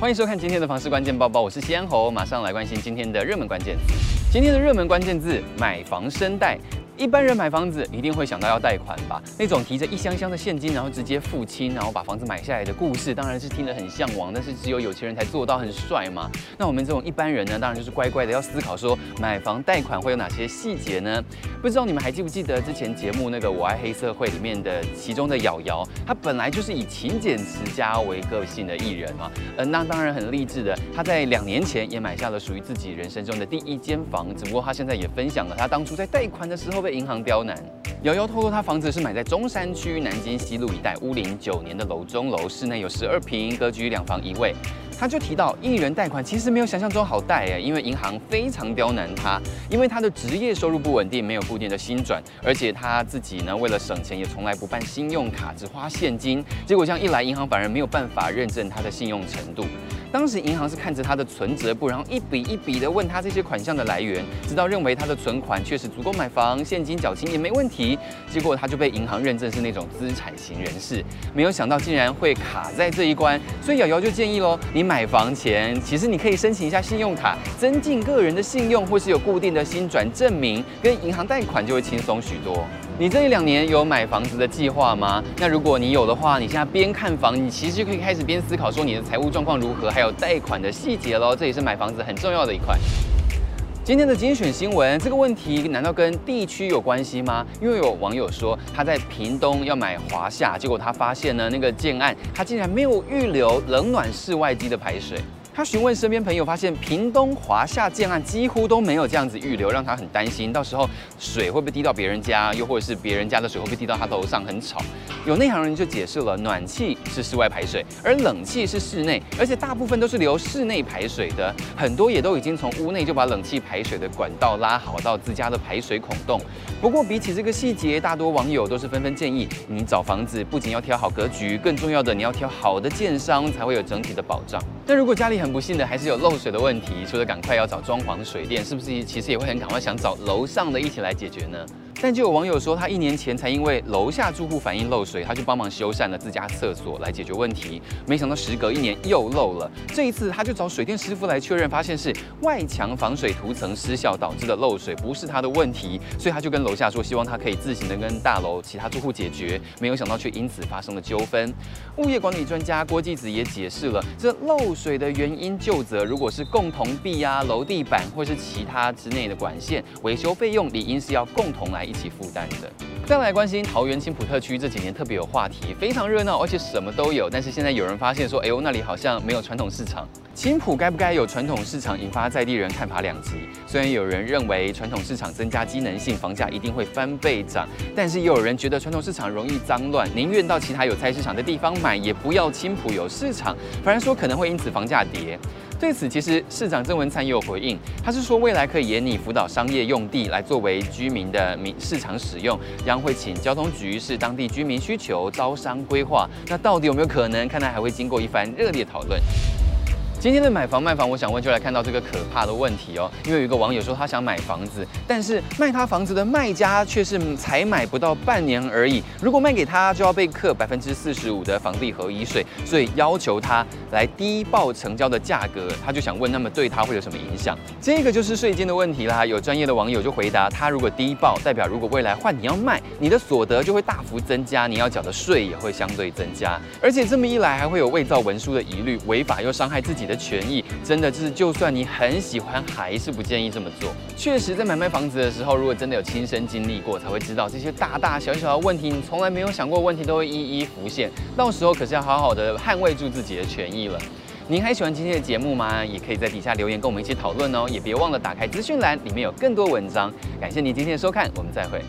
欢迎收看今天的房市关键报报，我是西安侯，马上来关心今天的热门关键字。今天的热门关键字：买房生贷。一般人买房子一定会想到要贷款吧？那种提着一箱箱的现金，然后直接付清，然后把房子买下来的故事，当然是听得很向往。但是只有有钱人才做到，很帅嘛。那我们这种一般人呢，当然就是乖乖的要思考说，买房贷款会有哪些细节呢？不知道你们还记不记得之前节目那个《我爱黑社会》里面的其中的瑶瑶，她本来就是以勤俭持家为个性的艺人嘛。呃，那当然很励志的。她在两年前也买下了属于自己人生中的第一间房，只不过她现在也分享了她当初在贷款的时候。银行刁难，瑶瑶透露，她房子是买在中山区南京西路一带，屋龄九年的楼中楼，室内有十二平，格局两房一卫。他就提到，艺人贷款其实没有想象中好贷诶，因为银行非常刁难他，因为他的职业收入不稳定，没有固定的薪转，而且他自己呢，为了省钱，也从来不办信用卡，只花现金。结果这样一来，银行反而没有办法认证他的信用程度。当时银行是看着他的存折簿，然后一笔一笔的问他这些款项的来源，直到认为他的存款确实足够买房，现金缴清也没问题。结果他就被银行认证是那种资产型人士，没有想到竟然会卡在这一关。所以瑶瑶就建议喽，你买房前其实你可以申请一下信用卡，增进个人的信用，或是有固定的薪转证明，跟银行贷款就会轻松许多。你这一两年有买房子的计划吗？那如果你有的话，你现在边看房，你其实就可以开始边思考说你的财务状况如何，还有贷款的细节喽。这也是买房子很重要的一块。今天的精选新闻，这个问题难道跟地区有关系吗？因为有网友说他在屏东要买华夏，结果他发现呢，那个建案他竟然没有预留冷暖室外机的排水。他询问身边朋友，发现屏东华夏建案几乎都没有这样子预留，让他很担心，到时候水会不会滴到别人家，又或者是别人家的水会不会滴到他头上，很吵。有内行人就解释了，暖气是室外排水，而冷气是室内，而且大部分都是留室内排水的，很多也都已经从屋内就把冷气排水的管道拉好到自家的排水孔洞。不过比起这个细节，大多网友都是纷纷建议，你找房子不仅要挑好格局，更重要的你要挑好的建商，才会有整体的保障。那如果家里很不幸的还是有漏水的问题，除了赶快要找装潢的水电，是不是其实也会很赶快想找楼上的一起来解决呢？但就有网友说，他一年前才因为楼下住户反映漏水，他就帮忙修缮了自家厕所来解决问题。没想到时隔一年又漏了，这一次他就找水电师傅来确认，发现是外墙防水涂层失效导致的漏水，不是他的问题。所以他就跟楼下说，希望他可以自行的跟大楼其他住户解决。没有想到却因此发生了纠纷。物业管理专家郭继子也解释了这漏水的原因就责，如果是共同壁啊、楼地板或是其他之内的管线，维修费用理应是要共同来。一起负担的。再来关心桃园青埔特区这几年特别有话题，非常热闹，而且什么都有。但是现在有人发现说，哎呦，那里好像没有传统市场。青埔该不该有传统市场，引发在地人看法两极。虽然有人认为传统市场增加机能性，房价一定会翻倍涨，但是也有人觉得传统市场容易脏乱，宁愿到其他有菜市场的地方买，也不要青埔有市场，反而说可能会因此房价跌。对此，其实市长郑文灿也有回应，他是说未来可以研拟辅导商业用地来作为居民的民市场使用，将会请交通局视当地居民需求招商规划。那到底有没有可能？看来还会经过一番热烈讨论。今天的买房卖房，我想问就来看到这个可怕的问题哦。因为有一个网友说他想买房子，但是卖他房子的卖家却是才买不到半年而已。如果卖给他，就要被课百分之四十五的房地合一税，所以要求他来低报成交的价格。他就想问，那么对他会有什么影响？这个就是税金的问题啦。有专业的网友就回答，他如果低报，代表如果未来换你要卖，你的所得就会大幅增加，你要缴的税也会相对增加。而且这么一来，还会有伪造文书的疑虑，违法又伤害自己的权益，真的就是，就算你很喜欢，还是不建议这么做。确实，在买卖房子的时候，如果真的有亲身经历过，才会知道这些大大小小的问题，你从来没有想过问题都会一一浮现。到时候可是要好好的捍卫住自己的权益了。您还喜欢今天的节目吗？也可以在底下留言跟我们一起讨论哦。也别忘了打开资讯栏，里面有更多文章。感谢您今天的收看，我们再会。